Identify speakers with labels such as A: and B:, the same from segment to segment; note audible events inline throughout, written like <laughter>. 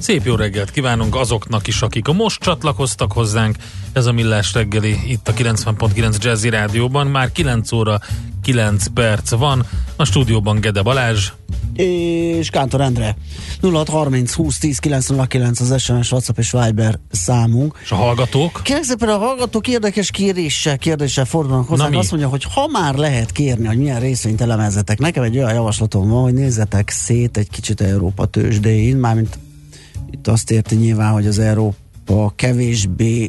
A: Szép jó reggelt kívánunk azoknak is, akik a most csatlakoztak hozzánk. Ez a Millás reggeli itt a 90.9 Jazzy Rádióban. Már 9 óra 9 perc van. A stúdióban Gede Balázs.
B: És Kántor Endre. 0630 20 10 909 az SMS, WhatsApp és Viber számunk.
A: És a hallgatók?
B: Kérlek szépen a hallgatók érdekes kéréssel, kérdéssel fordulnak hozzánk. Azt mondja, hogy ha már lehet kérni, hogy milyen részvényt elemezzetek, nekem egy olyan javaslatom van, hogy nézzetek szét egy kicsit Európa tőzsdéin, mármint itt azt érti nyilván, hogy az Európa kevésbé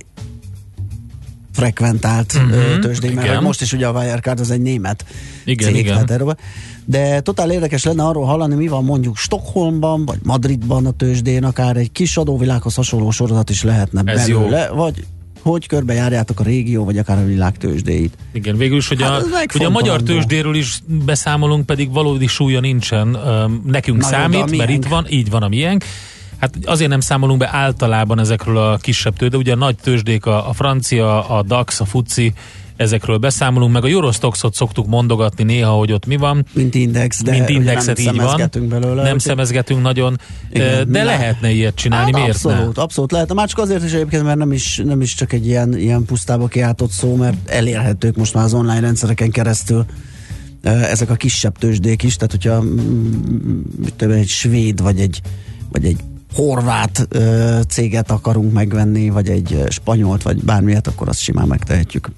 B: frekventált uh-huh, tőzsdén, mert most is ugye a Wirecard az egy német
A: igen,
B: cég,
A: igen.
B: tehát. De totál érdekes lenne arról hallani, mi van mondjuk Stockholmban, vagy Madridban a tőzsdén, akár egy kis adóvilághoz hasonló sorozat is lehetne
A: Ez
B: belőle, jó. vagy hogy körbejárjátok a régió, vagy akár a világ tőzsdéit.
A: Igen, végül is, hogy,
B: Hát
A: a, hogy a magyar tőzsdéről is beszámolunk, pedig valódi súlya nincsen. Nekünk
B: Na jó,
A: számít, mert itt van, így van a miénk. Hát azért nem számolunk be általában ezekről a kisebb tőde, ugye a nagy tőzsdék, a, a francia, a DAX, a FUCI, ezekről beszámolunk, meg a Eurostoxot szoktuk mondogatni néha, hogy ott mi van.
B: Mint index, de
A: Mint indexet
B: nem
A: így van.
B: belőle.
A: Nem szemezgetünk nagyon,
B: Igen,
A: de
B: mi
A: lehetne ilyet csinálni,
B: Hát
A: miért
B: abszolút,
A: ne?
B: abszolút lehet. Már csak azért is egyébként, mert nem is, nem is csak egy ilyen, ilyen pusztába kiáltott szó, mert elérhetők most már az online rendszereken keresztül ezek a kisebb tőzsdék is, tehát hogyha mm, mit tudom, én, egy svéd vagy egy, vagy egy horvát ö, céget akarunk megvenni, vagy egy spanyolt, vagy bármilyet, akkor azt simán megtehetjük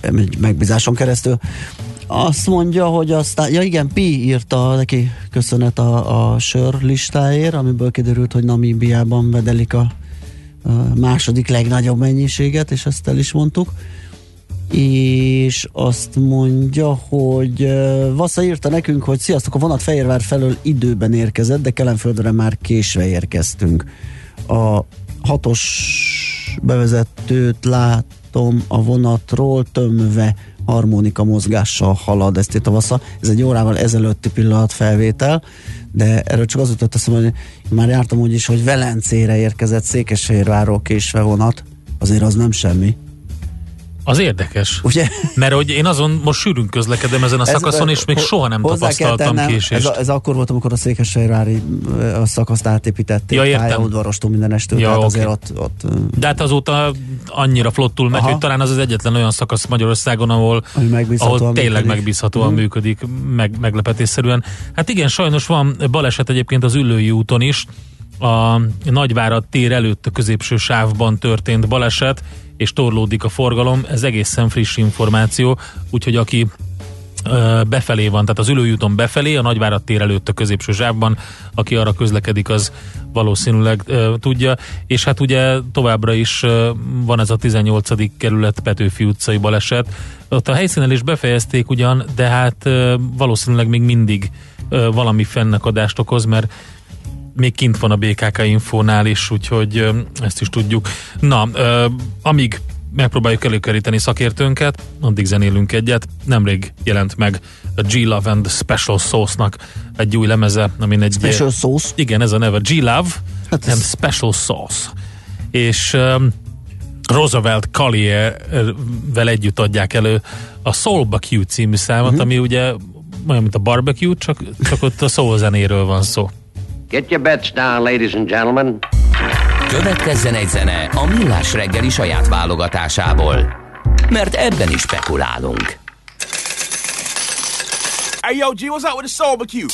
B: egy megbízáson keresztül. Azt mondja, hogy aztán, ja igen, Pi írta neki köszönet a, a sör listáért, amiből kiderült, hogy Namíbiában vedelik a, a második legnagyobb mennyiséget, és ezt el is mondtuk. És azt mondja, hogy Vassza írta nekünk, hogy sziasztok, a vonat Fehérvár felől időben érkezett, de Kelenföldre már késve érkeztünk. A hatos bevezetőt látom a vonatról tömve harmonika mozgással halad, ezt írt a Vassza. Ez egy órával ezelőtti pillanat felvétel, de erről csak az jutott eszembe, hogy már jártam úgy is, hogy Velencére érkezett Székesfehérvárról késve vonat, azért az nem semmi.
A: Az érdekes.
B: Ugye?
A: Mert hogy én azon most sűrűn közlekedem ezen a szakaszon, és még
B: ho-
A: soha nem tapasztaltam
B: tennem,
A: késést.
B: Ez, ez akkor volt, amikor a Székesfehérvári a szakaszt átépítették,
A: Ja, értem.
B: pályaudvarostól mindenestől,
A: Ja,
B: tehát
A: oké.
B: azért ott, ott
A: De hát azóta annyira flottul megy,
B: Aha.
A: hogy talán az az egyetlen olyan szakasz Magyarországon, ahol, ahol tényleg
B: működik.
A: megbízhatóan
B: Mhm.
A: működik, meg, meglepetésszerűen. Hát igen, sajnos van baleset egyébként az Üllői úton is. A Nagyvárad tér előtt a középső sávban történt baleset, és torlódik a forgalom. Ez egészen friss információ, úgyhogy aki befelé van, tehát az Ülői úton befelé, a Nagyvárad tér előtt a középső zsávban, aki arra közlekedik, az valószínűleg ö, tudja, és hát ugye továbbra is ö, van ez a 18. kerület Petőfi utcai baleset. Ott a helyszínen is befejezték ugyan, de hát ö, valószínűleg még mindig ö, valami fennakadást okoz, mert még kint van a BKK infónál is, úgyhogy ezt is tudjuk. Na, amíg megpróbáljuk előkeríteni szakértőnket, addig zenélünk egyet. Nemrég jelent meg a G-Love and Special Sauce-nak egy új lemeze, amin egy...
B: Special sauce.
A: Igen, ez a neve. G-Love
B: Hát
A: and
B: ez-
A: Special Sauce. És um, Roosevelt Collier-vel együtt adják elő a Soul Barbecue című számot, uh-huh. ami ugye olyan, mint a barbecue, csak, csak ott a soul zenéről van szó.
C: Get your bets down, ladies and gentlemen.
D: Következzen egy zene a millás reggeli saját válogatásából. Mert ebben is spekulálunk.
E: Hey, yo, G, what's up with the barbecue?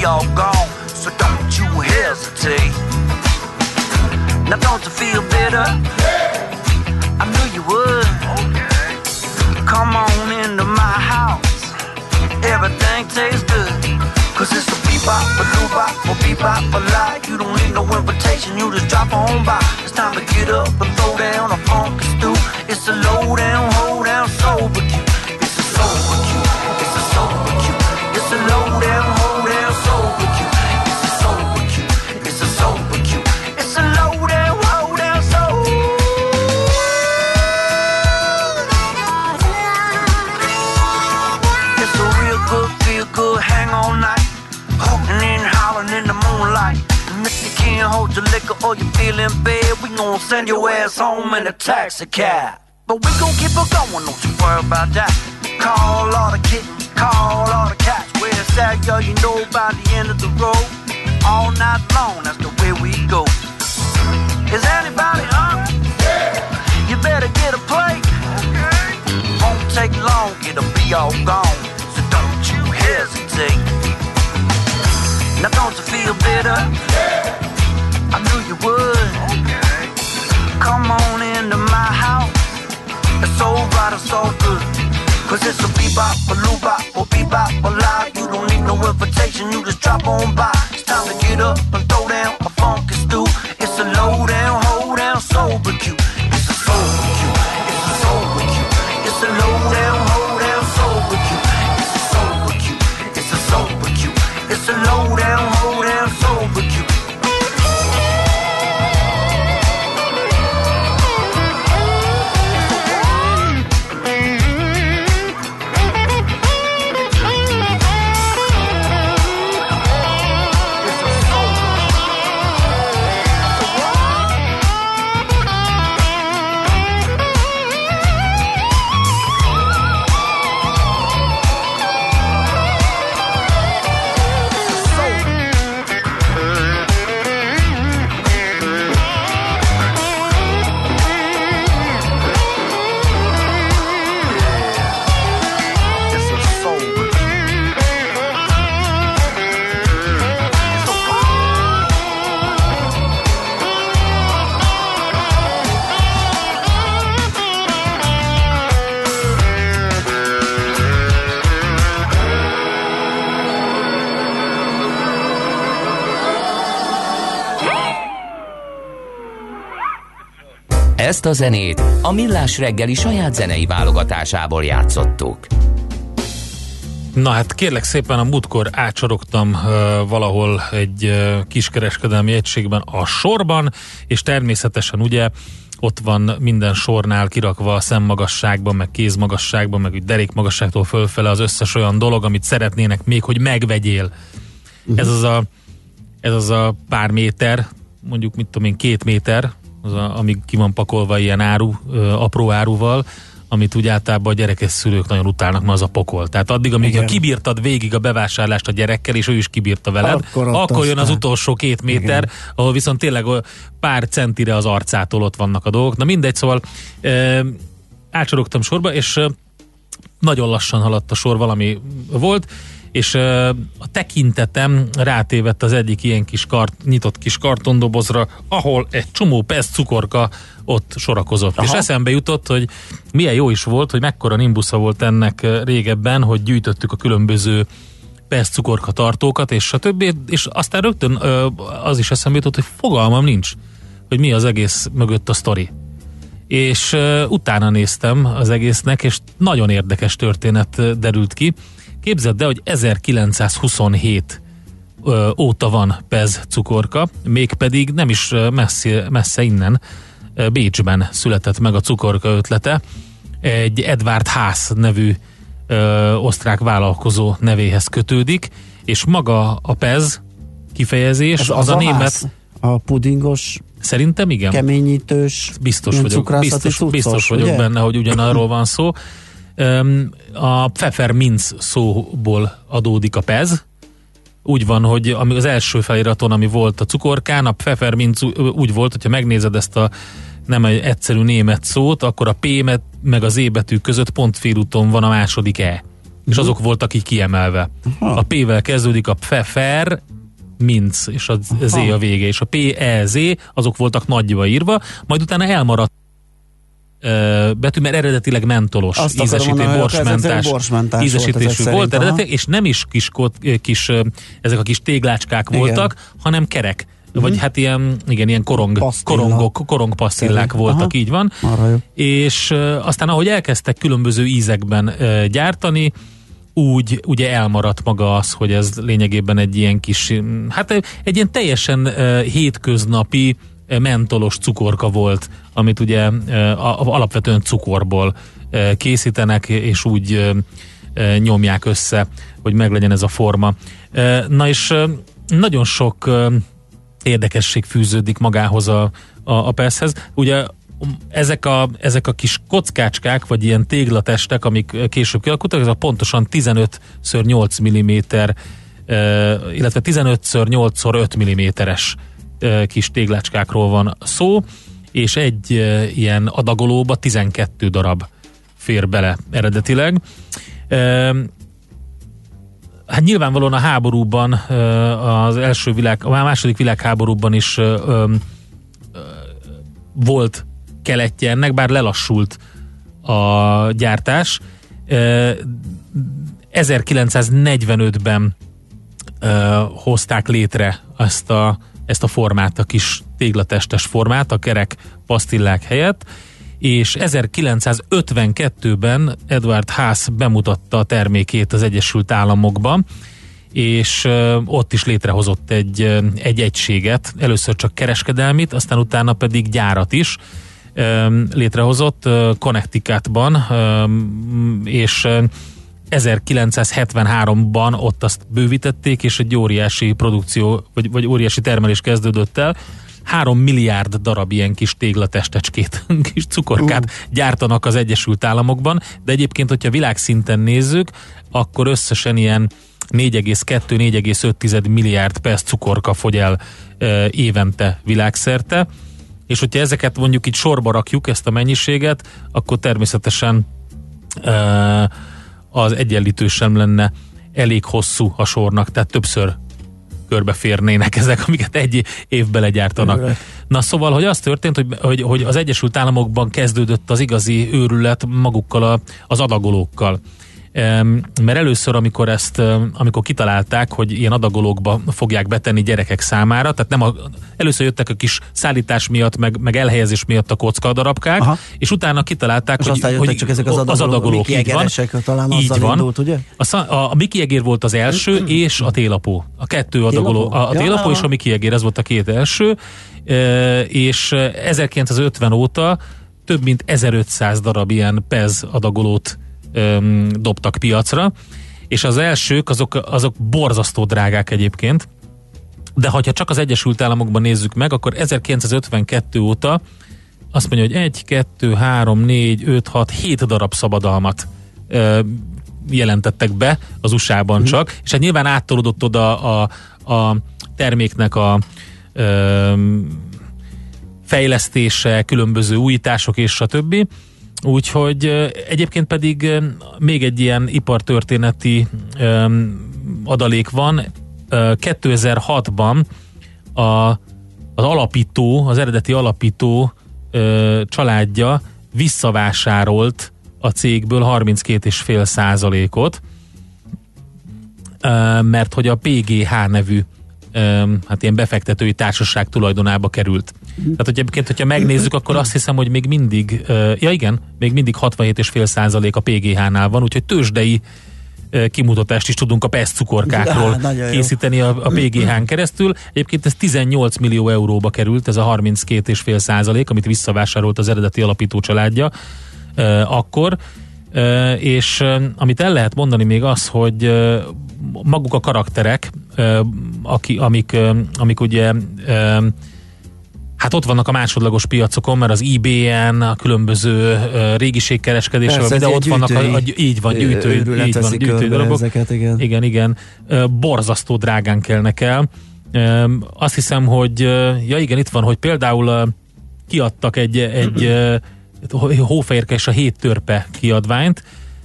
F: Be all gone. So don't you hesitate. Now don't you feel better? I knew you would. Come on into my house. Everything tastes good. Cause it's a bebop, a loobop, a bebop, a lie. You don't need no invitation, you just drop on by. It's time to get up and throw down a funky stew. It's a low down, hold down, sober cute. It's a sober cute. Liquor you feeling bad, we gon' send your ass home in a taxi cab. But we gon' keep it going, don't you worry about that. Call all the kittens, call all the cats. Where it's at, yo, you know by the end of the road. All night long, that's the way we go. Is anybody hungry? You better get a plate. Won't take long, it'll be all gone. So don't you hesitate. Now don't you feel better? I knew you would. Come on into my house. It's all right, it's all good. Cause it's a bebop, a loobop, a bebop, a lie. You don't need no invitation, you just drop on by. It's time to get up and throw down a funky stew. It's a low down, hold down, sober cute.
D: Ezt a zenét a Millás reggeli saját zenei válogatásából játszottuk.
A: Na hát kérlek szépen a múltkor átsorogtam uh, valahol egy uh, kiskereskedelmi egységben a sorban, és természetesen ugye ott van minden sornál kirakva a szemmagasságban, meg kézmagasságban, meg úgy derékmagasságtól fölfele az összes olyan dolog, amit szeretnének még, hogy megvegyél. Uh-huh. Ez az a ez az a pár méter, mondjuk mit tudom én, két méter, az a, amíg ki van pakolva ilyen áru, ö, apró áruval, amit úgy általában a gyerekes szülők nagyon utálnak, mert az a pokol. Tehát addig, amíg
B: Igen.
A: kibírtad végig a bevásárlást a gyerekkel, és ő is kibírta veled,
B: Akkor
A: akkor, jön az utolsó két méter,
B: Igen.
A: ahol viszont tényleg pár centire az arcától ott vannak a dolgok. Na mindegy, szóval ö, átsorogtam sorba, és ö, nagyon lassan haladt a sor, valami volt, és a tekintetem rátévett az egyik ilyen kis kart, nyitott kis kartondobozra, ahol egy csomó pesz cukorka ott sorakozott. Aha. És eszembe jutott, hogy milyen jó is volt, hogy mekkora nimbusza volt ennek régebben, hogy gyűjtöttük a különböző pesz cukorka tartókat, és a többi, és aztán rögtön az is eszembe jutott, hogy fogalmam nincs, hogy mi az egész mögött a sztori és uh, utána néztem az egésznek, és nagyon érdekes történet derült ki. Képzeld el, hogy 1927 uh, óta van Pez cukorka, mégpedig nem is messze, messze innen, Bécsben született meg a cukorka ötlete. Egy Edward Haas nevű ö, osztrák vállalkozó nevéhez kötődik, és maga a Pez kifejezés,
B: Ez
A: az, az a, a német... Ház?
B: A pudingos
A: Szerintem igen.
B: Keményítős,
A: biztos vagyok, biztos, cuccos, biztos vagyok ugye? benne, hogy ugyanarról van szó. A pfefferminz szóból adódik a pez. Úgy van, hogy ami az első feliraton, ami volt a cukorkán, a pfefferminz úgy volt, hogyha megnézed ezt a nem egy egyszerű német szót, akkor a P meg az E betű között pont félúton van a második E. És mhm. azok voltak így kiemelve. Aha. A P-vel kezdődik a pfeffer, minc, és a Z a vége, és a P, E, Z, azok voltak nagyba írva, majd utána elmaradt betű, mert eredetileg mentolos
B: Azt
A: ízesítő, borsmentás,
B: borsmentás
A: ízesítésű volt, volt eredetileg, és nem is kis, kis, ezek a kis téglácskák Igen. voltak, hanem kerek. Mm-hmm. Vagy hát ilyen, igen, ilyen korong, Pasztilla. korongok, korongpasztillák voltak, Aha. így van. És uh, aztán ahogy elkezdtek különböző ízekben uh, gyártani, úgy ugye elmaradt maga az, hogy ez lényegében egy ilyen kis, hát egy ilyen teljesen uh, hétköznapi mentolos cukorka volt, amit ugye alapvetően cukorból készítenek, és úgy nyomják össze, hogy meglegyen ez a forma. Na és nagyon sok érdekesség fűződik magához a, a, a PESZ-hez. Ugye ezek a, ezek a kis kockácskák, vagy ilyen téglatestek, amik később kialakultak, ez a pontosan 15x8 mm, illetve 15x8x5 mm-es kis téglácskákról van szó, és egy ilyen adagolóba 12 darab fér bele eredetileg. Hát nyilvánvalóan a háborúban, az első világ, a második világháborúban is volt keletje ennek, bár lelassult a gyártás. 1945-ben hozták létre ezt a, ezt a formát, a kis téglatestes formát, a kerek pasztillák helyett, és 1952-ben Edward Haas bemutatta a termékét az Egyesült Államokban, és ott is létrehozott egy, egy egységet, először csak kereskedelmit, aztán utána pedig gyárat is, létrehozott Connecticutban, és 1973-ban ott azt bővítették, és egy óriási produkció, vagy, vagy óriási termelés kezdődött el. 3 milliárd darab ilyen kis téglatestecskét, <laughs> kis cukorkát uh. gyártanak az Egyesült Államokban, de egyébként, hogyha világszinten nézzük, akkor összesen ilyen 4,2-4,5 milliárd perc cukorka fogy el e, évente világszerte és hogyha ezeket mondjuk így sorba rakjuk, ezt a mennyiséget, akkor természetesen uh, az egyenlítő sem lenne elég hosszú a sornak, tehát többször körbeférnének ezek, amiket egy évbe legyártanak. Na szóval, hogy az történt, hogy, hogy, hogy az Egyesült Államokban kezdődött az igazi őrület magukkal a, az adagolókkal mert először, amikor ezt, amikor kitalálták, hogy ilyen adagolókba fogják betenni gyerekek számára, tehát nem a, először jöttek a kis szállítás miatt, meg, meg elhelyezés miatt a kocka darabkák, Aha. és utána kitalálták,
B: és hogy, hogy
A: csak
B: ezek az adagolók, az adagolók így van. Talán így van. Indult, ugye?
A: A, a, a Miki Egér volt az első, mm-hmm. és a télapó. A kettő adagoló. A, a télapó ja, és a Miki Egér, ez volt a két első, és 1950 óta több mint 1500 darab ilyen PEZ adagolót öm, dobtak piacra, és az elsők azok, azok borzasztó drágák egyébként, de ha csak az Egyesült Államokban nézzük meg, akkor 1952 óta azt mondja, hogy 1, 2, 3, 4, 5, 6, 7 darab szabadalmat ö, jelentettek be az USA-ban mm. csak, és hát nyilván áttolódott oda a, a terméknek a ö, fejlesztése, különböző újítások és stb úgyhogy egyébként pedig még egy ilyen ipartörténeti adalék van. Ö, 2006-ban a, az alapító, az eredeti alapító családja visszavásárolt a cégből 32,5 százalékot, mert hogy a PGH nevű hát ilyen befektetői társaság tulajdonába került. Tehát, hogy egyébként, hogyha megnézzük, akkor azt hiszem, hogy még mindig, ja igen, még mindig 67,5 százalék a PGH-nál van, úgyhogy tőzsdei kimutatást is tudunk a PESZ cukorkákról <laughs>
B: jó.
A: készíteni a, a PGH-n keresztül. Egyébként ez 18 millió euróba került, ez a 32,5 százalék, amit visszavásárolt az eredeti alapító családja akkor. És amit el lehet mondani még az, hogy maguk a karakterek, aki, amik, amik ugye Hát ott vannak a másodlagos piacokon, mert az eBay-en, a különböző uh, régiségkereskedések,
B: Persze,
A: de ott vannak, a, a,
B: gyűjtői,
A: így van,
B: ö,
A: gyűjtő,
B: őrület
A: így van, gyűjtő darabok.
B: ezeket, igen.
A: igen, igen. Borzasztó drágán kelnek el. Ö, Azt hiszem, hogy, ja igen, itt van, hogy például kiadtak egy, egy ö, Hófehérke és a hét törpe kiadványt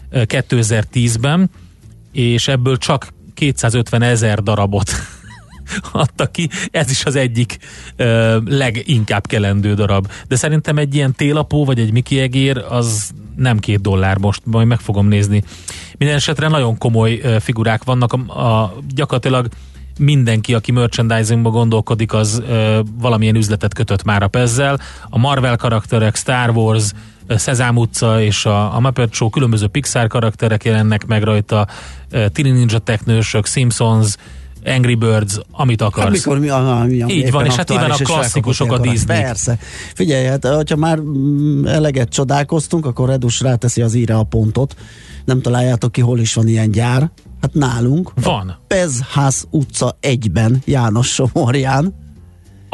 A: ö, 2010-ben, és ebből csak 250 ezer darabot <laughs> adta ki, ez is az egyik ö, leginkább kelendő darab. De szerintem egy ilyen télapó, vagy egy Mickey egér, az nem két dollár most, majd meg fogom nézni. Minden esetre nagyon komoly ö, figurák vannak, a, a, gyakorlatilag mindenki, aki merchandisingba gondolkodik, az ö, valamilyen üzletet kötött már a pezzel. A Marvel karakterek, Star Wars, ö, Szezám utca és a, a Muppet Show különböző Pixar karakterek jelennek meg rajta, ö, Tini Ninja Technősök, Simpsons, Angry Birds, amit akarsz.
B: Hát mikor mi, a, mi,
A: Így van, és hát nyilván a klasszikusok a. Disney.
B: Persze. Figyelj, hát, hogyha már mm, eleget csodálkoztunk, akkor Redus ráteszi az íre a pontot. Nem találjátok ki, hol is van ilyen gyár. Hát nálunk.
A: Van.
B: Pezház utca 1-ben, János Somorján.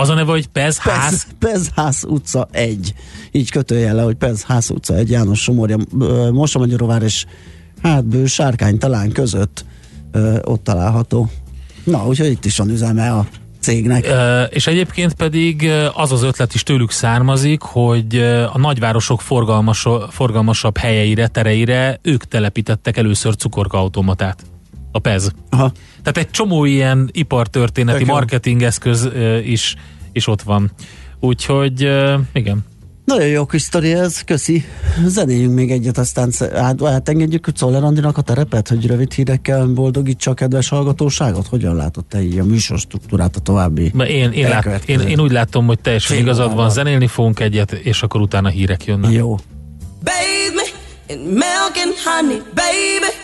A: Az a neve, hogy Pez ház.
B: Pez, Pezház utca 1. Így kötőjele, hogy Pezház utca 1, János Somorja, Mosomagyarovár és hát bő sárkány talán között ö, ott található. Na, úgyhogy itt is van üzeme a cégnek.
A: Ö, és egyébként pedig az az ötlet is tőlük származik, hogy a nagyvárosok forgalmas, forgalmasabb helyeire, tereire ők telepítettek először cukorkaautomatát. A PEZ.
B: Aha.
A: Tehát egy csomó ilyen ipartörténeti
B: Tök jó.
A: marketing eszköz ö, is, is ott van. Úgyhogy igen.
B: Nagyon jó kis sztori ez, köszi. Zenéljünk még egyet, aztán át, átengedjük Czoller Andinak a terepet, hogy rövid hírekkel boldogítsa a kedves hallgatóságot? Hogyan látod te így a műsor struktúrát a további?
A: Mert Én, én, lát, én, én úgy látom, hogy teljesen
B: Fél
A: igazad van, zenélni fogunk egyet, és akkor utána hírek jönnek.
B: Jó.
G: Me in milk and honey, baby. Baby,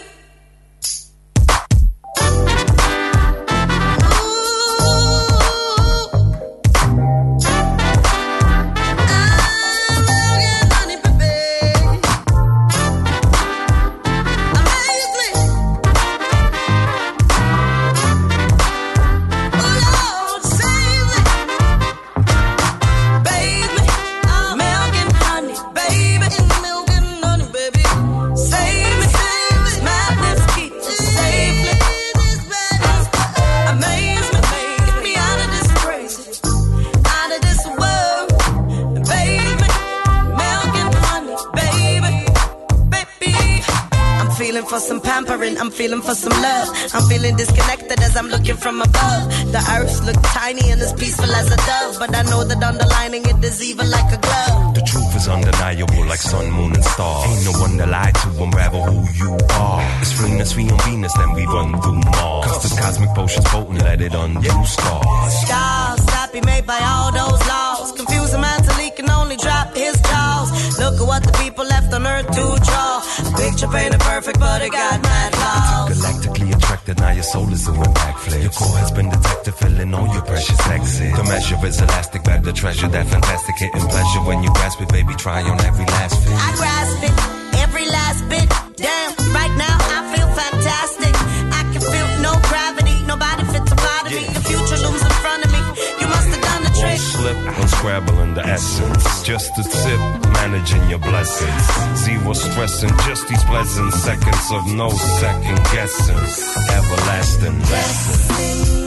G: I'm feeling for some love. I'm feeling disconnected as I'm looking from above. The earth look tiny and as peaceful as a dove, but I know that underlining it is even like a glove.
H: The truth is undeniable, like sun, moon, and stars. Ain't no one to lie to, unravel who you are. It's Venus, we on Venus, then we run through Mars. Cause this cosmic potion's potent, let it undo stars.
G: Scars that be made by all those laws. Confuse a man can only drop his jaws. Look at what the people left on earth to draw. Picture painted perfect, but it got mad flaws.
H: Galactically attracted, now your soul is doing backflips. Your core has been detected, filling all your precious exits. The measure is elastic, better the treasure, that fantastic hitting pleasure. When you grasp it, baby, try on every last fit.
G: I grasp it, every last bit. Damn, right now
H: Slip, unscrabbling the essence. Just a sip, managing your blessings. Zero stressing, just these pleasant seconds of no second guessing. Everlasting lessons.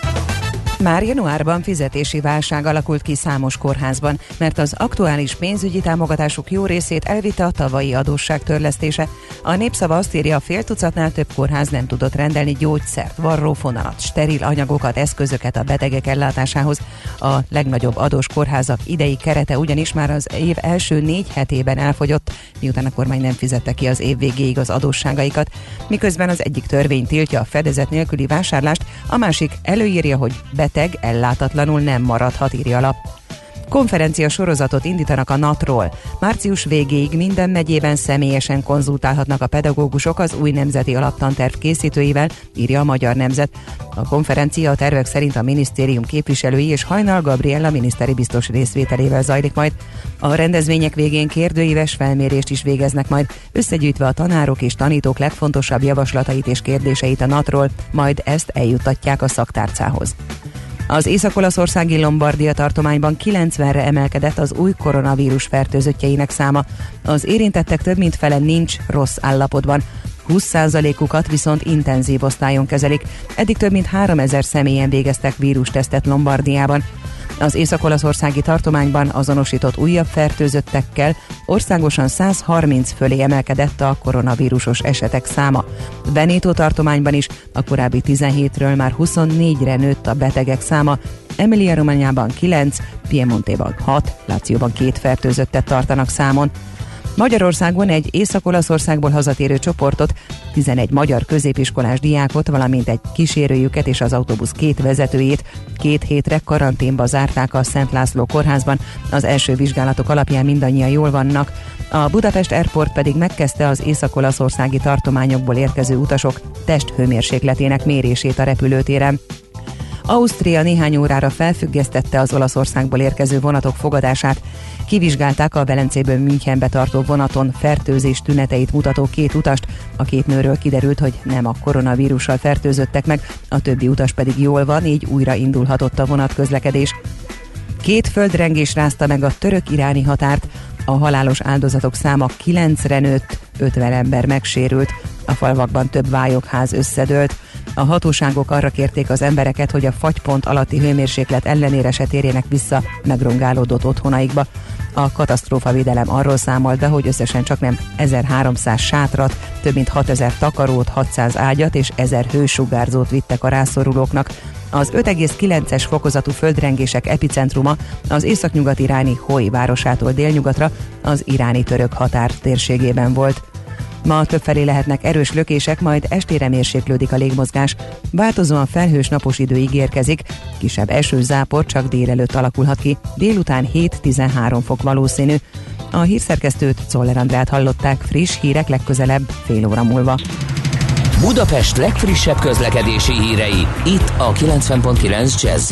I: Már januárban fizetési válság alakult ki számos kórházban, mert az aktuális pénzügyi támogatásuk jó részét elvitte a tavalyi adósság törlesztése. A népszava azt írja, fél tucatnál több kórház nem tudott rendelni gyógyszert, varrófonalat, steril anyagokat, eszközöket a betegek ellátásához. A legnagyobb adós kórházak idei kerete ugyanis már az év első négy hetében elfogyott, miután a kormány nem fizette ki az év végéig az adósságaikat. Miközben az egyik törvény tiltja a fedezet nélküli vásárlást, a másik előírja, hogy beteg ellátatlanul nem maradhat, írja lap. Konferencia sorozatot indítanak a NAT-ról. Március végéig minden megyében személyesen konzultálhatnak a pedagógusok az új nemzeti alaptanterv készítőivel, írja a Magyar Nemzet. A konferencia a tervek szerint a minisztérium képviselői és Hajnal Gabriella miniszteri biztos részvételével zajlik majd. A rendezvények végén kérdőíves felmérést is végeznek majd, összegyűjtve a tanárok és tanítók legfontosabb javaslatait és kérdéseit a NAT-ról, majd ezt eljuttatják a szaktárcához. Az észak-olaszországi Lombardia tartományban 90-re emelkedett az új koronavírus fertőzöttjeinek száma. Az érintettek több mint fele nincs rossz állapotban. 20%-ukat viszont intenzív osztályon kezelik. Eddig több mint 3000 személyen végeztek vírustesztet Lombardiában. Az észak-olaszországi tartományban azonosított újabb fertőzöttekkel országosan 130 fölé emelkedett a koronavírusos esetek száma. Veneto tartományban is a korábbi 17-ről már 24-re nőtt a betegek száma, Emilia Romanyában 9, Piemontéban 6, Lációban két fertőzöttet tartanak számon. Magyarországon egy Észak-Olaszországból hazatérő csoportot, 11 magyar középiskolás diákot, valamint egy kísérőjüket és az autóbusz két vezetőjét két hétre karanténba zárták a Szent László kórházban. Az első vizsgálatok alapján mindannyian jól vannak. A Budapest Airport pedig megkezdte az észak-olaszországi tartományokból érkező utasok testhőmérsékletének mérését a repülőtéren. Ausztria néhány órára felfüggesztette az Olaszországból érkező vonatok fogadását. Kivizsgálták a Velencéből Münchenbe tartó vonaton fertőzés tüneteit mutató két utast. A két nőről kiderült, hogy nem a koronavírussal fertőzöttek meg, a többi utas pedig jól van, így újra indulhatott a vonatközlekedés. Két földrengés rázta meg a török-iráni határt, a halálos áldozatok száma 9-re nőtt, 50 ember megsérült, a falvakban több vályokház összedőlt. A hatóságok arra kérték az embereket, hogy a fagypont alatti hőmérséklet ellenére se térjenek vissza megrongálódott otthonaikba. A katasztrófavédelem arról számol be, hogy összesen csak nem 1300 sátrat, több mint 6000 takarót, 600 ágyat és 1000 hősugárzót vittek a rászorulóknak. Az 5,9-es fokozatú földrengések epicentruma az északnyugat iráni Hoi városától délnyugatra az iráni török határ térségében volt. Ma többfelé lehetnek erős lökések, majd estére mérséklődik a légmozgás. Változóan felhős napos idő ígérkezik, kisebb esőzápor csak délelőtt alakulhat ki, délután 7-13 fok valószínű. A hírszerkesztőt Czoller Andrát hallották friss hírek legközelebb fél óra múlva.
D: Budapest legfrissebb közlekedési hírei, itt a 90.9 jazz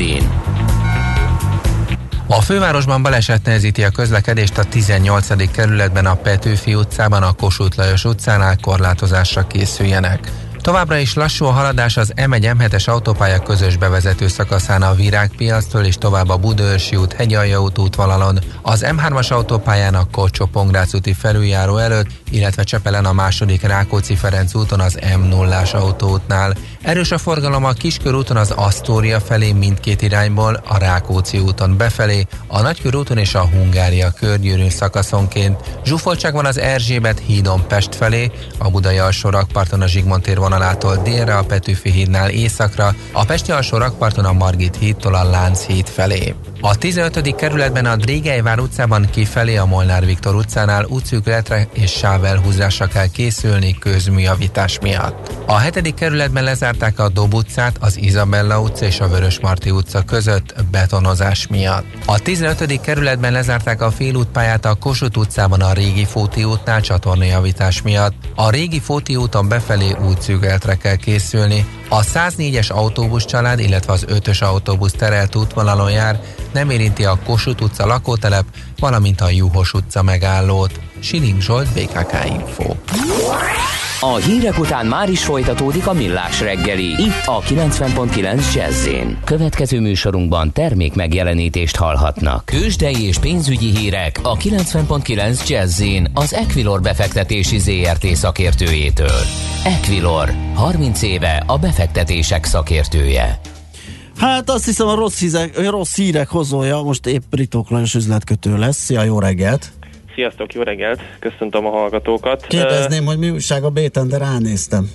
J: a fővárosban baleset nehezíti a közlekedést a 18. kerületben a Petőfi utcában, a Kossuth Lajos utcánál korlátozásra készüljenek. Továbbra is lassú a haladás az M1-M7-es autópálya közös bevezető szakaszán a Virágpiactól és tovább a Budaörsi út, Hegyalja út útvonalon, az M3-as autópályán a kocsó úti felüljáró előtt, illetve Csepelen a második Rákóczi-Ferenc úton az M0-ás autóútnál. Erős a forgalom a Kiskörúton az Asztória felé mindkét irányból, a Rákóczi úton befelé, a Nagykörúton és a Hungária körgyűrűn szakaszonként. Zsúfoltság van az Erzsébet hídon Pest felé, a Budai alsó a Zsigmond tér vonalától délre a Petőfi hídnál északra, a Pesti alsó a Margit hídtól a Lánc híd felé. A 15. kerületben a Drégelyvár utcában kifelé a Molnár Viktor utcánál útszűkületre és sávelhúzásra kell készülni közműjavítás miatt. A 7. kerületben lezárták a Dob utcát, az Izabella utca és a Vörösmarty utca között betonozás miatt. A 15. kerületben lezárták a félútpályát a Kossuth utcában a Régi Fóti útnál csatornajavítás miatt. A Régi Fóti úton befelé útszűkületre kell készülni. A 104-es autóbusz család, illetve az 5-ös autóbusz terelt útvonalon jár, nem érinti a Kossuth utca lakótelep, valamint a Juhos utca megállót. Siling Zsolt, BKK Info.
D: A hírek után már is folytatódik a millás reggeli. Itt a 90.9 jazz Következő műsorunkban termék megjelenítést hallhatnak. Kősdei és pénzügyi hírek a 90.9 jazz az Equilor befektetési ZRT szakértőjétől. Equilor, 30 éve a befektetések szakértője.
B: Hát azt hiszem a rossz, hízek, rossz hírek hozója most épp Ritok Lajos üzletkötő lesz. Szia, jó reggelt!
K: Sziasztok, jó reggelt! Köszöntöm a hallgatókat.
B: Kérdezném, hogy mi újság a béten, de ránéztem.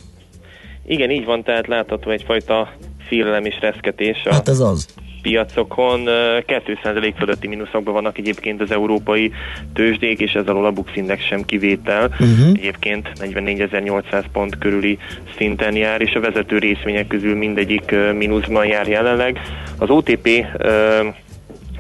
K: Igen, így van, tehát látható egyfajta félelem és reszketés a
B: Hát ez az.
K: piacokon. Ö, 2% fölötti mínuszokban vannak egyébként az európai tőzsdék, és ez alól a Bux Index sem kivétel.
B: Uh-huh.
K: Egyébként 44.800 pont körüli szinten jár, és a vezető részvények közül mindegyik mínuszban jár jelenleg. Az OTP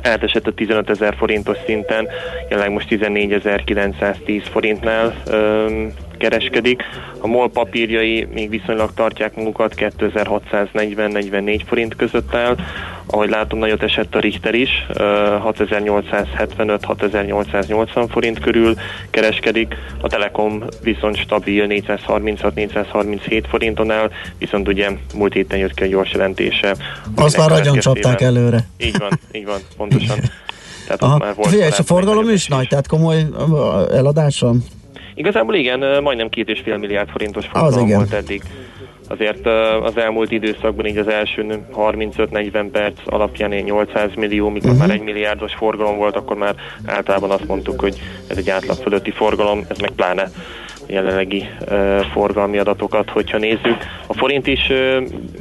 K: átesett a 15 ezer forintos szinten, jelenleg most 14.910 forintnál öm, kereskedik. A MOL papírjai még viszonylag tartják magukat 2640-44 forint között áll. Ahogy látom, nagyot esett a Richter is, ö, 6875-6880 forint körül kereskedik. A Telekom viszont stabil 436-437 forinton áll, viszont ugye múlt héten jött ki a gyors jelentése.
B: Azt már agyon csapták előre.
K: Így van, így van, pontosan. Tehát ott
B: Aha.
K: már volt
B: Figyelj, és a forgalom is nagy, tehát komoly ö, eladás van?
K: Igazából igen, majdnem két és fél milliárd forintos forgalom volt eddig. Azért az elmúlt időszakban így az első 35-40 perc alapján ilyen 800 millió, mikor
B: Mhm.
K: már egy milliárdos forgalom volt, akkor már általában azt mondtuk, hogy ez egy átlag fölötti forgalom, ez meg pláne jelenlegi forgalmi adatokat, hogyha nézzük. A forint is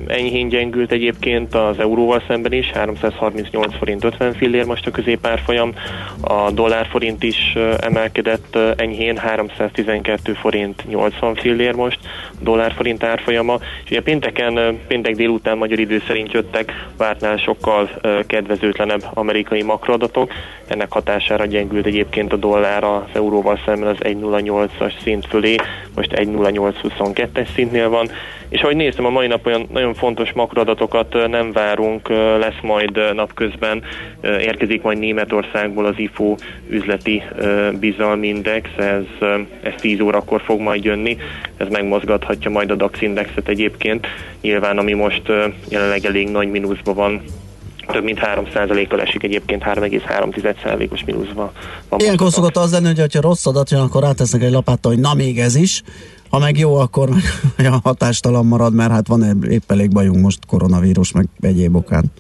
K: enyhén gyengült egyébként az euróval szemben is, 338 forint 50 fillér most a középárfolyam, a dollár forint is emelkedett enyhén, 312 forint 80 fillér most, dollár forint árfolyama, és ugye pénteken, péntek délután magyar idő szerint jöttek vártnál sokkal kedvezőtlenebb amerikai makroadatok, ennek hatására gyengült egyébként a dollár az euróval szemben az 1.08-as szint fölé, most 1.0822-es szintnél van, és ahogy néztem, a mai nap olyan nagyon fontos makroadatokat nem várunk, lesz majd napközben, érkezik majd Németországból az IFO üzleti bizalmi index, ez, ez 10 órakor fog majd jönni, ez megmozgathatja majd a DAX indexet egyébként, nyilván ami most jelenleg elég nagy mínuszban van, több mint 3%-kal esik egyébként 3,3%-os mínuszban. van
B: Ilyenkor szokott az lenni, hogy ha rossz adat jön, akkor rátesznek egy lapáttal, hogy na még ez is. Ha meg jó, akkor meg <laughs> olyan hatástalan marad, mert hát van épp elég bajunk most koronavírus, meg egyéb okán.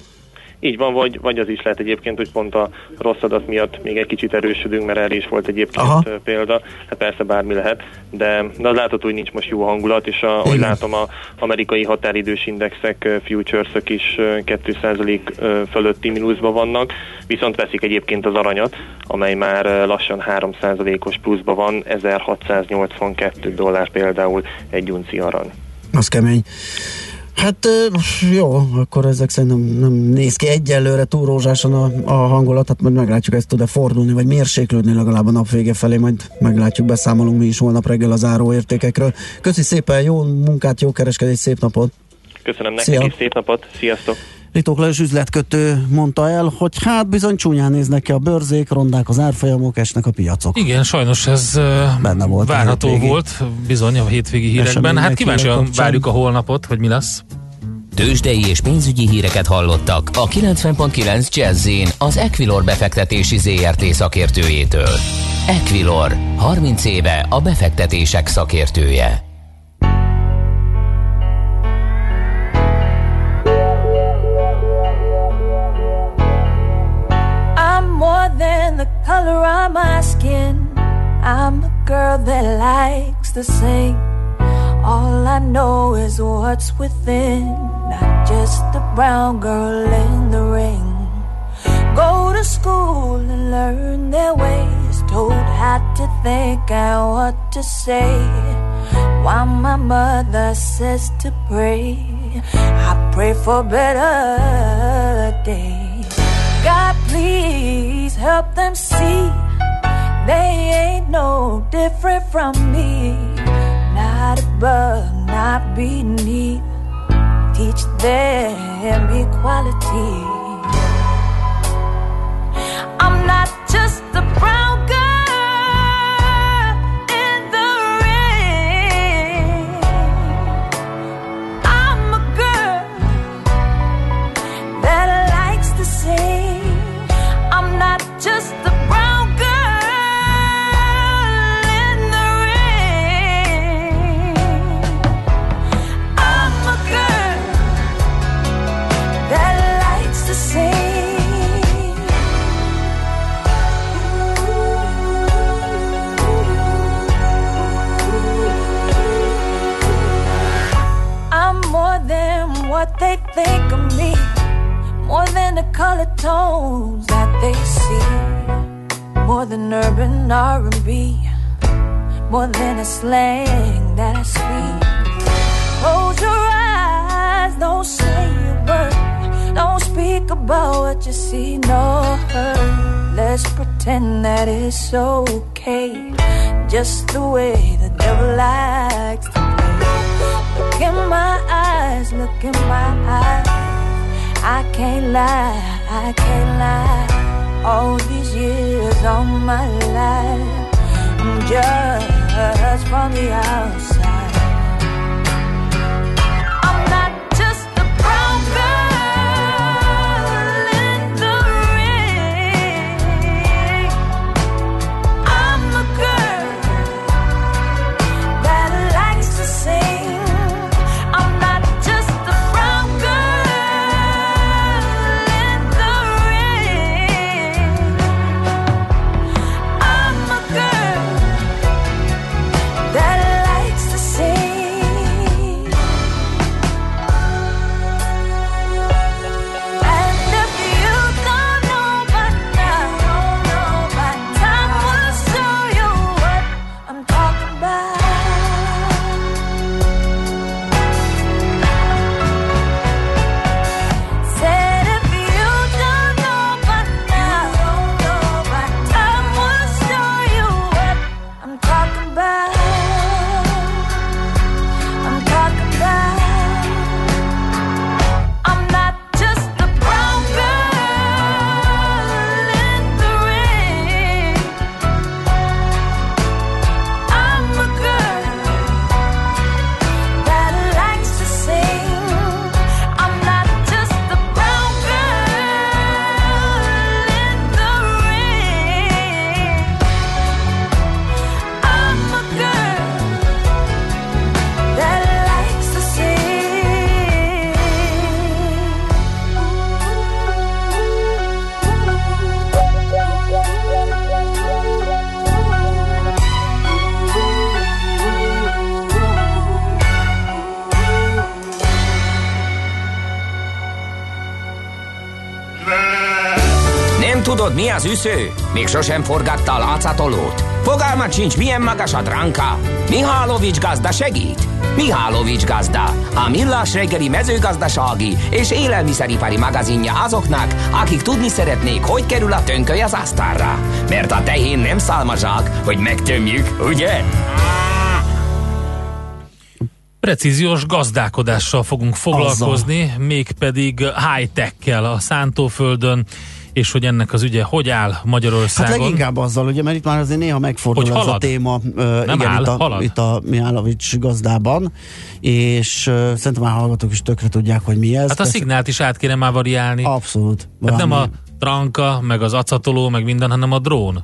K: Így van, vagy, vagy az is lehet egyébként, hogy pont a rossz adat miatt még egy kicsit erősödünk, mert erre is volt egyébként
B: Aha.
K: Példa. Hát persze bármi lehet, de, de az látható, hogy nincs most jó hangulat, és ahogy látom, a amerikai határidős indexek, ö, futures is ö, 2% ö, fölötti mínuszban vannak, viszont veszik egyébként az aranyat, amely már lassan 3%-os pluszban van, 1682 dollár például egy unci arany.
B: Az kemény. Hát jó, akkor ezek szerintem nem néz ki egyelőre túl rózsásan a, a hangulat, hát majd meglátjuk, ez tud-e fordulni, vagy mérséklődni legalább a nap vége felé, majd meglátjuk, beszámolunk mi is holnap reggel az áróértékekről. Köszi szépen, jó munkát, jó kereskedés, szép napot!
K: Köszönöm
B: Szia.
K: nektek is, szép napot, sziasztok!
B: Ritók Lajos üzletkötő mondta el, hogy hát bizony csúnyán néznek ki a bőrzék, rondák az árfolyamok, esnek a piacok.
A: Igen, sajnos ez
B: Benne volt
A: várható
B: hétvégi.
A: volt bizony a hétvégi hírekben. Hát kíváncsian várjuk a holnapot, hogy mi lesz.
D: Tőzsdei és pénzügyi híreket hallottak a 90.9 jazz az Equilor befektetési ZRT szakértőjétől. Equilor, 30 éve a befektetések szakértője.
L: My skin. I'm a girl that likes to sing. All I know is what's within, not just a brown girl in the ring. Go to school and learn their ways, told how to think and what to say. While my mother says to pray, I pray for better days. God, please help them see they ain't no different from me. Not above, not beneath. Teach them equality. what they think of me. More
M: than the color tones that they see. More than urban r&b more than the slang that i speak. Close your eyes don't say a word. Don't speak about what you see no hurt. Let's pretend that it's okay. Just the way the devil likes Look in my eyes, look in my eyes. I can't lie, I can't lie. All these years, all my life, I'm just from the
L: outside. Az üsző? Még sosem forgatta a látszatolót? Fogalmat sincs, milyen magas a dránka? Mihálovics gazda segít? Mihálovics gazda, a millás reggeli mezőgazdasági és élelmiszeripari magazinja azoknak, akik tudni szeretnék, hogy kerül a tönköly az asztalra. Mert a tehén nem szálmazsák, hogy megtömjük, ugye?
A: Precíziós gazdálkodással fogunk foglalkozni, mégpedig high-tech-kel a szántóföldön, és hogy ennek az ügye hogy áll Magyarországon.
B: Hát leginkább azzal, ugye, mert itt már azért néha megfordul
A: Hogy
B: ez a téma.
A: Nem
B: igen,
A: áll,
B: itt, a,
A: halad.
B: itt a Mihálovics gazdában, és ö, szerintem már hallgatók is tökre tudják, hogy mi ez.
A: Hát a szignált is át kéne már variálni.
B: Abszolút.
A: Hát nem a tranka, meg az acatoló, meg minden, hanem a drón.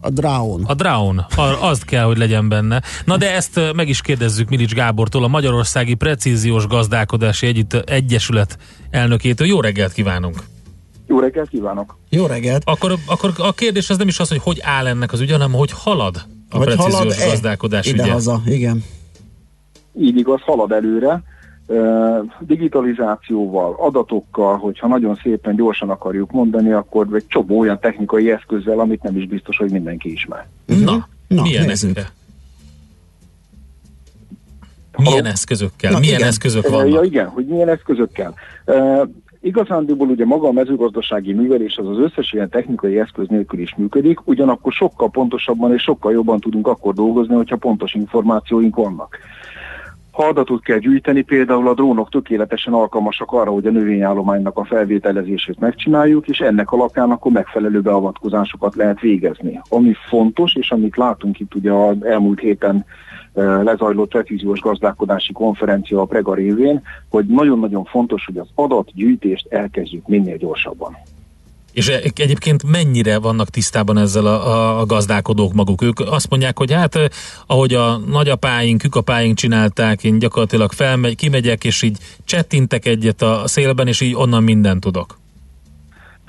B: A drón.
A: A drón. A- Az kell, hogy legyen benne. Na de ezt meg is kérdezzük Milics Gábortól, a Magyarországi Precíziós Gazdálkodási Együtt, Egyesület elnökétől. Jó reggelt kívánunk!
N: Jó reggelt kívánok!
B: Jó reggelt!
A: Akkor, akkor a kérdés az nem is az, hogy hogy áll ennek az ügy, hanem hogy halad a
B: Vagy
A: precíziós
B: halad-e
A: gazdálkodás ügye.
B: Ide-haza, igen.
N: Így igaz, halad előre. Digitalizációval, adatokkal, hogyha nagyon szépen gyorsan akarjuk mondani, akkor egy csomó olyan technikai eszközzel, amit nem is biztos, hogy mindenki ismer.
A: Na,
B: Na,
A: milyen ezekre? Milyen eszközökkel?
N: Na,
A: milyen
N: igen.
A: eszközök vannak?
N: Ja igen, hogy milyen eszközökkel. Igazándiból ugye maga a mezőgazdasági művelés az az összes ilyen technikai eszköz nélkül is működik, ugyanakkor sokkal pontosabban és sokkal jobban tudunk akkor dolgozni, hogyha pontos információink vannak. Ha adatot kell gyűjteni, például a drónok tökéletesen alkalmasak arra, hogy a növényállománynak a felvételezését megcsináljuk, és ennek alapján akkor megfelelő beavatkozásokat lehet végezni. Ami fontos, és amit látunk itt ugye az elmúlt héten eh, lezajlott precíziós gazdálkodási konferencia a Prega révén, hogy nagyon-nagyon fontos, hogy az adatgyűjtést elkezdjük minél gyorsabban.
A: És e- egyébként mennyire vannak tisztában ezzel a, a, gazdálkodók maguk? Ők azt mondják, hogy hát eh, ahogy a nagyapáink, kükapáink csinálták, én gyakorlatilag felmegy, kimegyek, és így csettintek egyet a szélben, és így onnan mindent tudok.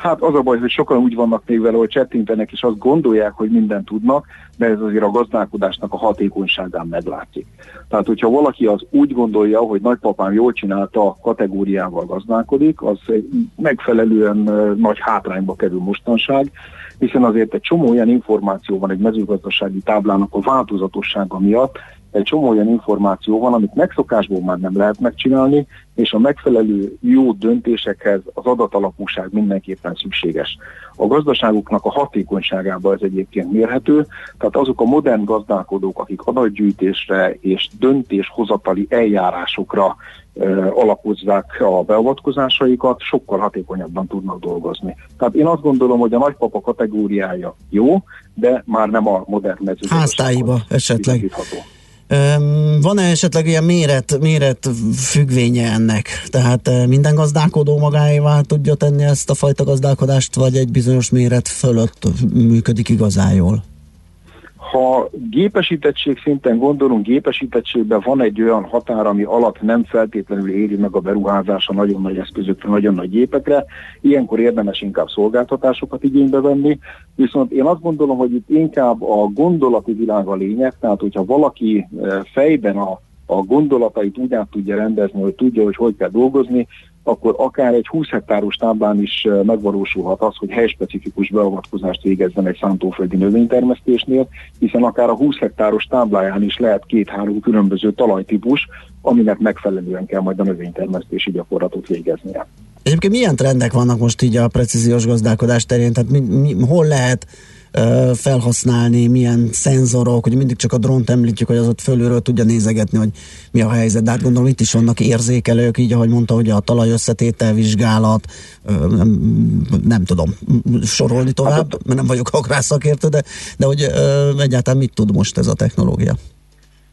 N: Hát az a baj, hogy sokan úgy vannak még vele, hogy csettintenek, és azt gondolják, hogy mindent tudnak, de ez azért a gazdálkodásnak a hatékonyságán meglátszik. Tehát, hogyha valaki az úgy gondolja, hogy nagypapám jól csinálta, kategóriával gazdálkodik, az megfelelően nagy hátrányba kerül mostanság, hiszen azért egy csomó olyan információ van egy mezőgazdasági táblának a változatossága miatt, egy csomó olyan információ van, amit megszokásból már nem lehet megcsinálni, és a megfelelő jó döntésekhez az adatalapúság mindenképpen szükséges. A gazdaságoknak a hatékonyságában ez egyébként mérhető, tehát azok a modern gazdálkodók, akik adatgyűjtésre és döntéshozatali eljárásokra alapozzák a beavatkozásaikat, sokkal hatékonyabban tudnak dolgozni. Tehát én azt gondolom, hogy a nagypapa kategóriája jó, de már nem a modern mezőgazdaságban
B: Háztáiba esetleg.
N: bizonyítható.
B: Van-e esetleg ilyen méret, méret függvénye ennek? Tehát eh, minden gazdálkodó magáévá tudja tenni ezt a fajta gazdálkodást, vagy egy bizonyos méret fölött működik igazán jól?
N: Ha gépesítettség szinten gondolunk, gépesítettségben van egy olyan határ, ami alatt nem feltétlenül éri meg a beruházás a nagyon nagy eszközökre, nagyon nagy gépekre, ilyenkor érdemes inkább szolgáltatásokat igénybe venni, viszont én azt gondolom, hogy itt inkább a gondolati világ a lényeg, tehát hogyha valaki eh, fejben a, a gondolatait úgy át tudja rendezni, hogy tudja, hogy hogy kell dolgozni, akkor akár egy 20 hektáros táblán is megvalósulhat az, hogy helyspecifikus beavatkozást végezzen egy szántóföldi növénytermesztésnél, hiszen akár a 20 hektáros tábláján is lehet két-három különböző talajtípus, aminek megfelelően kell majd a növénytermesztési gyakorlatot végeznie.
B: Egyébként milyen trendek vannak most így a precíziós gazdálkodás terén? Tehát mi, mi, hol lehet felhasználni, milyen szenzorok, hogy mindig csak a drónt említjük, hogy az ott fölülről tudja nézegetni, hogy mi a helyzet. De hát gondolom itt is vannak érzékelők, így ahogy mondta, hogy a talaj összetétel vizsgálat, nem, nem tudom sorolni tovább, mert nem vagyok agrárszakértő, de, de hogy egyáltalán mit tud most ez a technológia?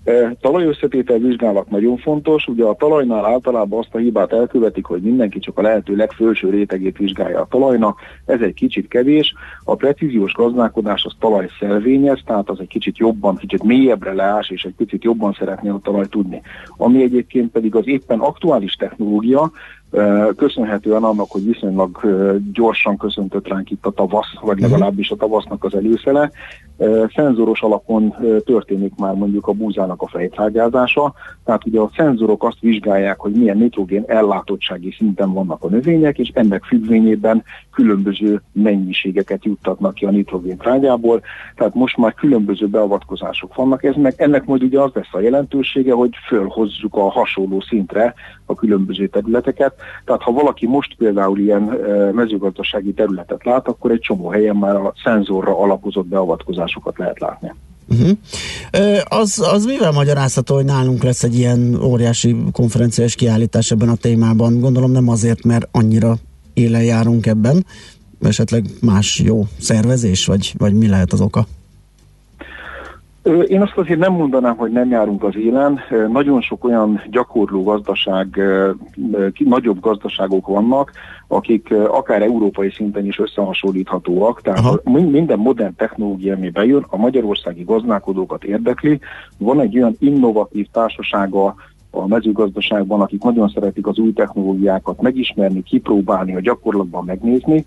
N: E, Talajösszetétel vizsgálat nagyon fontos, ugye a talajnál általában azt a hibát elkövetik, hogy mindenki csak a lehető legfelső rétegét vizsgálja a talajnak, ez egy kicsit kevés, a precíziós gazdálkodás az talajszelvényes, tehát az egy kicsit jobban, kicsit mélyebbre leás, és egy picit jobban szeretné a talaj tudni. Ami egyébként pedig az éppen aktuális technológia, köszönhetően annak, hogy viszonylag gyorsan köszöntött ránk itt a tavasz, vagy legalábbis a tavasznak az előszele, szenzoros alapon történik már mondjuk a búzának a fejtrágázása, tehát ugye a szenzorok azt vizsgálják, hogy milyen nitrogén ellátottsági szinten vannak a növények, és ennek függvényében különböző mennyiségeket juttatnak ki a nitrogén trágyából, tehát most már különböző beavatkozások vannak, ez meg, ennek majd ugye az lesz a jelentősége, hogy fölhozzuk a hasonló szintre a különböző területeket, tehát ha valaki most például ilyen mezőgazdasági területet lát, akkor egy csomó helyen már a szenzorra alapozott beavatkozásokat lehet látni.
B: Uh-huh. Az, az mivel magyarázható, hogy nálunk lesz egy ilyen óriási konferenciás kiállítás ebben a témában? Gondolom nem azért, mert annyira élen járunk ebben, esetleg más jó szervezés, vagy, vagy mi lehet az oka?
N: Én azt azért nem mondanám, hogy nem járunk az élen. Nagyon sok olyan gyakorló gazdaság, nagyobb gazdaságok vannak, akik akár európai szinten is összehasonlíthatóak. Tehát
B: Aha.
N: min- minden modern technológia, ami bejön, a magyarországi gazdálkodókat érdekli. Van egy olyan innovatív társasága a mezőgazdaságban, akik nagyon szeretik az új technológiákat megismerni, kipróbálni, a gyakorlatban megnézni.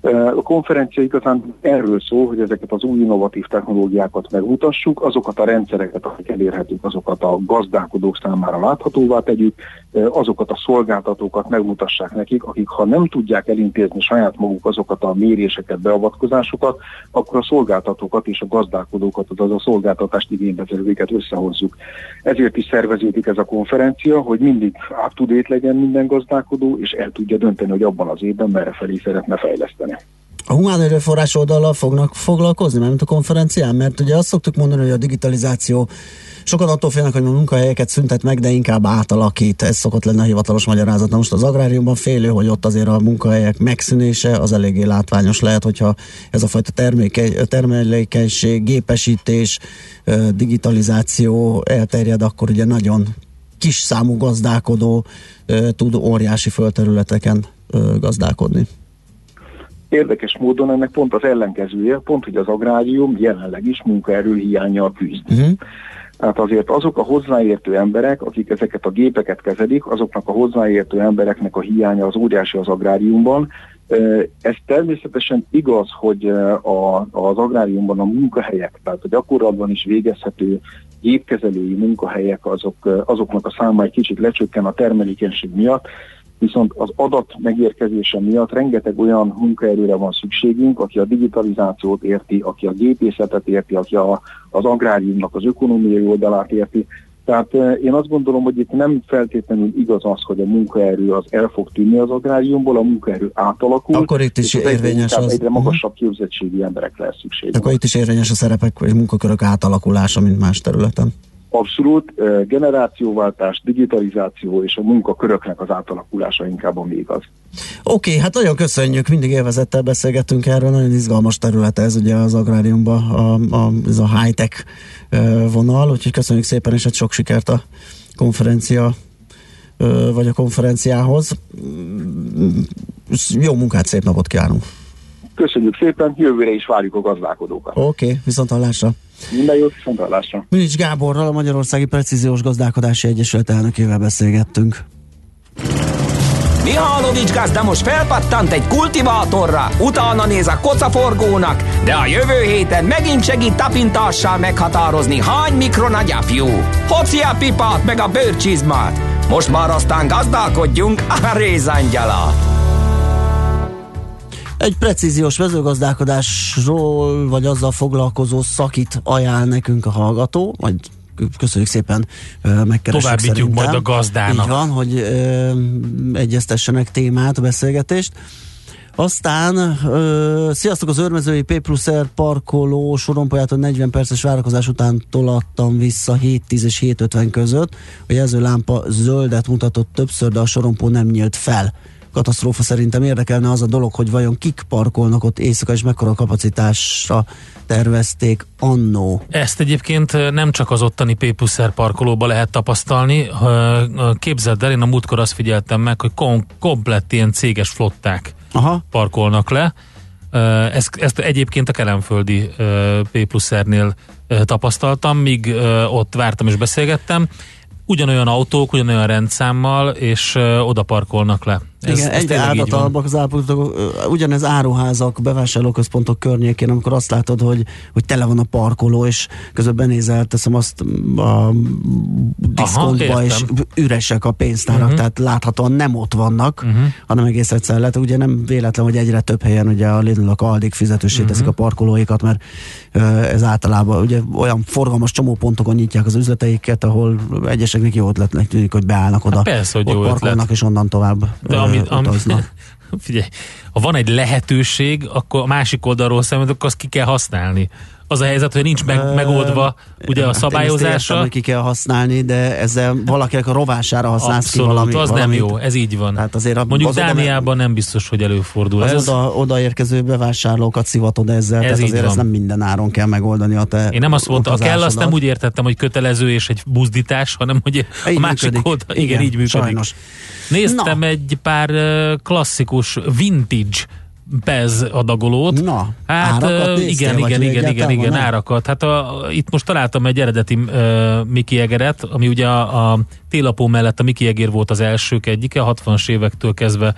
N: A konferencia igazán erről szól, hogy ezeket az új innovatív technológiákat megmutassuk, azokat a rendszereket, amik elérhetők, azokat a gazdálkodók számára láthatóvá tegyük, azokat a szolgáltatókat megmutassák nekik, akik ha nem tudják elintézni saját maguk azokat a méréseket, beavatkozásokat, akkor a szolgáltatókat és a gazdálkodókat, azaz a szolgáltatást igénybeszerzőket összehozzuk. Ezért is szerveződik ez a konferencia, hogy mindig up-to-date legyen minden gazdálkodó, és el tudja dönteni, hogy abban az évben merre felé szeretne fejleszteni.
B: A humán erőforrás oldallal fognak foglalkozni, mert a konferencián, mert ugye azt szoktuk mondani, hogy a digitalizáció sokan attól félnek, hogy a munkahelyeket szüntet meg, de inkább átalakít. Ez szokott lenni a hivatalos magyarázat. Na most az agráriumban félő, hogy ott azért a munkahelyek megszűnése az eléggé látványos lehet, hogyha ez a fajta terméke, termelékenység, gépesítés, digitalizáció elterjed, akkor ugye nagyon kis számú gazdálkodó tud óriási földterületeken gazdálkodni.
N: Érdekes módon ennek pont az ellenkezője, pont hogy az agrárium jelenleg is munkaerő hiányjal küzd.
B: Uh-huh.
N: Tehát azért azok a hozzáértő emberek, akik ezeket a gépeket kezelik, azoknak a hozzáértő embereknek a hiánya az óriási az agráriumban, Ez természetesen igaz, hogy a, az agráriumban a munkahelyek, tehát a gyakorlatban is végezhető gépkezelői munkahelyek, azok, azoknak a száma egy kicsit lecsökken a termelékenység miatt, viszont az adat megérkezése miatt rengeteg olyan munkaerőre van szükségünk, aki a digitalizációt érti, aki a gépészetet érti, aki a, az agráriumnak az ökonomiai oldalát érti. Tehát eh, én azt gondolom, hogy itt nem feltétlenül igaz az, hogy a munkaerő az el fog tűnni az agráriumból, a munkaerő átalakul.
B: Akkor itt is
N: és
B: érvényes az-
N: Egyre magasabb képzettségű emberekre lesz szükség.
B: Akkor itt is érvényes a szerepek vagy munkakörök átalakulása, mint más területen.
N: Abszolút generációváltás, digitalizáció és a munkaköröknek az átalakulása inkább ami igaz.
B: Oké, hát nagyon köszönjük, mindig élvezettel beszélgettünk erről, nagyon izgalmas terület ez ugye az agráriumban, a, a, ez a high-tech vonal, úgyhogy köszönjük szépen, és hát sok sikert a konferencia vagy a konferenciához. Mm, Jó munkát, szép napot kívánunk!
N: Köszönjük szépen, jövőre is várjuk a gazdálkodókat.
B: Oké, okay, viszont hallásra!
N: Minden jót, viszont hallásra.
B: Minics Gáborral, a Magyarországi Precíziós Gazdálkodási Egyesület elnökével beszélgettünk.
D: Mihálovics gazda most felpattant egy kultivátorra, utána néz a kocaforgónak, de a jövő héten megint segít tapintással meghatározni, hány mikron a gyapjú. Hoci a pipát meg a bőrcsizmát. Most már aztán gazdálkodjunk a rézangyalát.
B: Egy precíziós mezőgazdálkodásról, vagy azzal foglalkozó szakit ajánl nekünk a hallgató, majd köszönjük szépen, megkeresünk
A: Továbbítjuk
B: szerintem.
A: majd a gazdának.
B: Így van, hogy ö, egyeztessenek témát, beszélgetést. Aztán, ö, sziasztok, az Örmezői P plusz R parkoló sorompajától 40 perces várakozás után tolattam vissza 7-10 és 7.50 között. A jelzőlámpa zöldet mutatott többször, de a sorompó nem nyílt fel. Katasztrófa szerintem érdekelne az a dolog, hogy vajon kik parkolnak ott éjszaka, és mekkora kapacitásra tervezték annó.
A: Ezt egyébként nem csak az ottani P plusz R parkolóba lehet tapasztalni. Képzeld el, én a múltkor azt figyeltem meg, hogy kom- komplett ilyen céges flották
B: Aha.
A: parkolnak le. Ezt, ezt egyébként a kelemföldi P plusz R-nél ö, tapasztaltam, míg ott vártam és beszélgettem. Ugyanolyan autók, ugyanolyan rendszámmal, és ö, oda parkolnak le.
B: Ez, Igen, egyre
A: így van.
B: áldatalabbak az állapotok, ugyanez áruházak, bevásárlóközpontok környékén, amikor azt látod, hogy, hogy tele van a parkoló, és közben benézel, teszem azt a diszkontba, és
A: értem.
B: üresek a pénztárak,
A: Mhm.
B: tehát láthatóan nem ott vannak,
A: Mhm.
B: hanem egész egyszerűen lehet. Ugye nem véletlen, hogy egyre több helyen ugye a Lidl, a Aldik fizetősé teszik
A: Mhm.
B: a parkolóikat, mert ez általában ugye olyan forgalmas csomópontokon nyitják az üzleteiket, ahol egyeseknek jó ötletnek tűnik, hogy beállnak oda.
A: Hát persze, hogy
B: ott
A: jó
B: parkolnak,
A: ötlet.
B: és onnan tovább
A: De ami, ami, <laughs> figyelj, ha van egy lehetőség, akkor a másik oldalról szemben, akkor azt ki kell használni. Az a helyzet, hogy nincs meg, megoldva ugye a
B: Hát én ezt értem,
A: szabályozása.
B: hogy ki kell használni, de ezzel valakinek a rovására használsz
A: Abszolút,
B: ki valami.
A: az nem
B: valamit.
A: jó, ez így van.
B: Hát azért a,
A: Mondjuk
B: az oda-
A: Dániában nem biztos, hogy előfordul
B: Az
A: ez.
B: oda, odaérkező bevásárlókat szivatod ezzel,
A: Ez
B: tehát azért
A: van.
B: ezt nem minden áron kell megoldani a te
A: Én nem azt mondtam, a kell, azt nem úgy értettem, hogy kötelező és egy buzdítás, hanem hogy a
B: Így
A: másik
B: működik.
A: oldal, igen,
B: Igen,
A: így működik.
B: sajnos.
A: Néztem egy pár klasszikus vintage Pez adagolót.
B: Na,
A: hát
B: árakat
A: ö,
B: néztél,
A: igen, igen, igen, igen, igen,
B: van-e?
A: árakat. Hát a, itt most találtam egy eredeti uh, Miki Egeret, ami ugye a, a télapó mellett a Miki Egér volt az elsők egyike, a 60-as évektől kezdve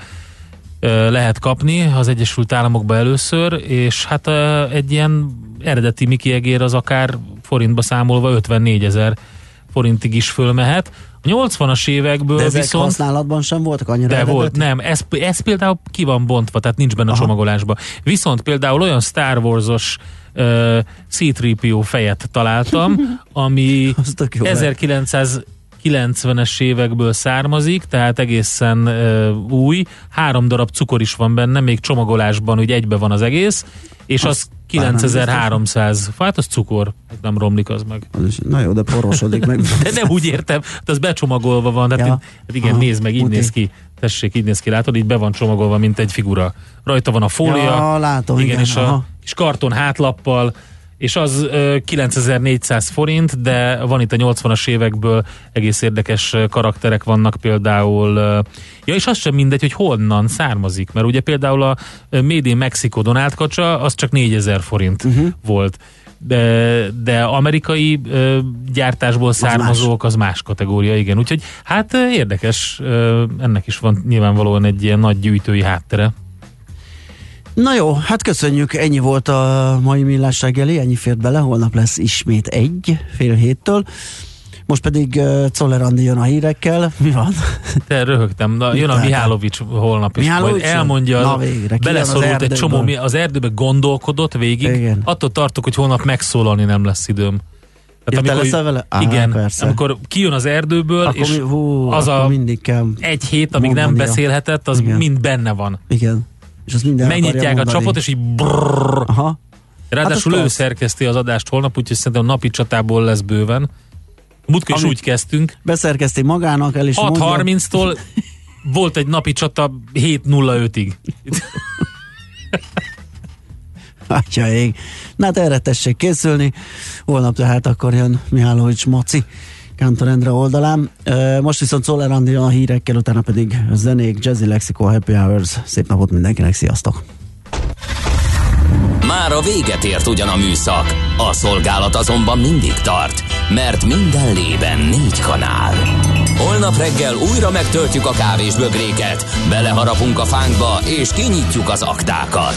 A: ö, lehet kapni az Egyesült Államokba először, és hát ö, egy ilyen eredeti Miki Egér az akár forintba számolva 54 ezer forintig is fölmehet. A 80-as évekből
B: De ezek
A: viszont...
B: használatban sem voltak annyira
A: De
B: eredeti?
A: volt, nem, ez, ez például ki van bontva, tehát nincs benne a csomagolásban. Viszont például olyan Star Wars-os uh, C-3PO fejet találtam, <laughs> ami
B: Az tök jó lehet.
A: 1990-es évekből származik, tehát egészen uh, új. Három darab cukor is van benne, még csomagolásban, úgy egybe van az egész, és az,
B: Az bár nem
A: 9300. Hát az cukor, nem romlik az meg.
B: Az is- Na jó, de porosodik meg. <laughs>
A: De nem úgy értem, de az becsomagolva van, tehát
B: Ja.
A: hát igen,
B: Aha,
A: nézd meg, így
B: muti.
A: néz ki. Tessék, így néz ki, látod, így be van csomagolva, mint egy figura. Rajta van a fólia.
B: Ja, látom, igen,
A: és,
B: aha.
A: a, és karton hátlappal, és az ö, 9400 forint, de van itt a 80-as évekből egész érdekes karakterek vannak például. Ja, és az sem mindegy, hogy honnan származik, mert ugye például a in Mexico Donald kacsa, az csak 4000 forint uh-huh. volt. De, de amerikai gyártásból származók az más kategória, igen. Úgyhogy hát érdekes, ennek is van nyilvánvalóan egy ilyen nagy gyűjtői háttere.
B: Na jó, hát köszönjük, ennyi volt a mai millás reggeli, ennyi fért bele, holnap lesz ismét egy, fél héttől. Most pedig uh, Czoller Andi jön a hírekkel. Mi van?
A: Te röhögtem. Na, jön a
B: Tehát-
A: Mihálovics holnap is.
B: Mihálovics
A: Majd elmondja,
B: Na végre,
A: beleszorult egy csomó, az erdőbe gondolkodott végig.
B: Igen.
A: Attól tartok, hogy holnap megszólalni nem lesz időm.
B: Ja, te leszel vele? Á,
A: igen,
B: persze.
A: amikor kijön az erdőből,
B: Akkor,
A: és
B: mi, hú,
A: az a
B: mindig kell.
A: egy hét, amíg nem
B: mondania.
A: beszélhetett, az
B: Igen.
A: mind benne van.
B: Igen. És azt minden
A: Megnyitják a csapot, és így brrrr.
B: Aha.
A: Ráadásul
B: Hát
A: ő szerkeszti az adást holnap, úgyhogy szerintem napi csatából lesz bőven. Múltkor is úgy kezdtünk.
B: Beszerkezti magának, el is mondja.
A: 6.30-tól volt egy napi csata 7.05-ig. <laughs>
B: Atya ég. Na hát erre tessék készülni. Holnap tehát akkor jön Mihálovics Maci Kántor Endre oldalán. Most viszont Szoller Andi a hírekkel, utána pedig zenék, Jazzy Lexico, Happy Hours. Szép napot mindenkinek, sziasztok!
D: Már a véget ért ugyan a műszak, a szolgálat azonban mindig tart, mert minden lében négy kanál. Holnap reggel újra megtöltjük a kávés bögréket, beleharapunk a fánkba és kinyitjuk az aktákat.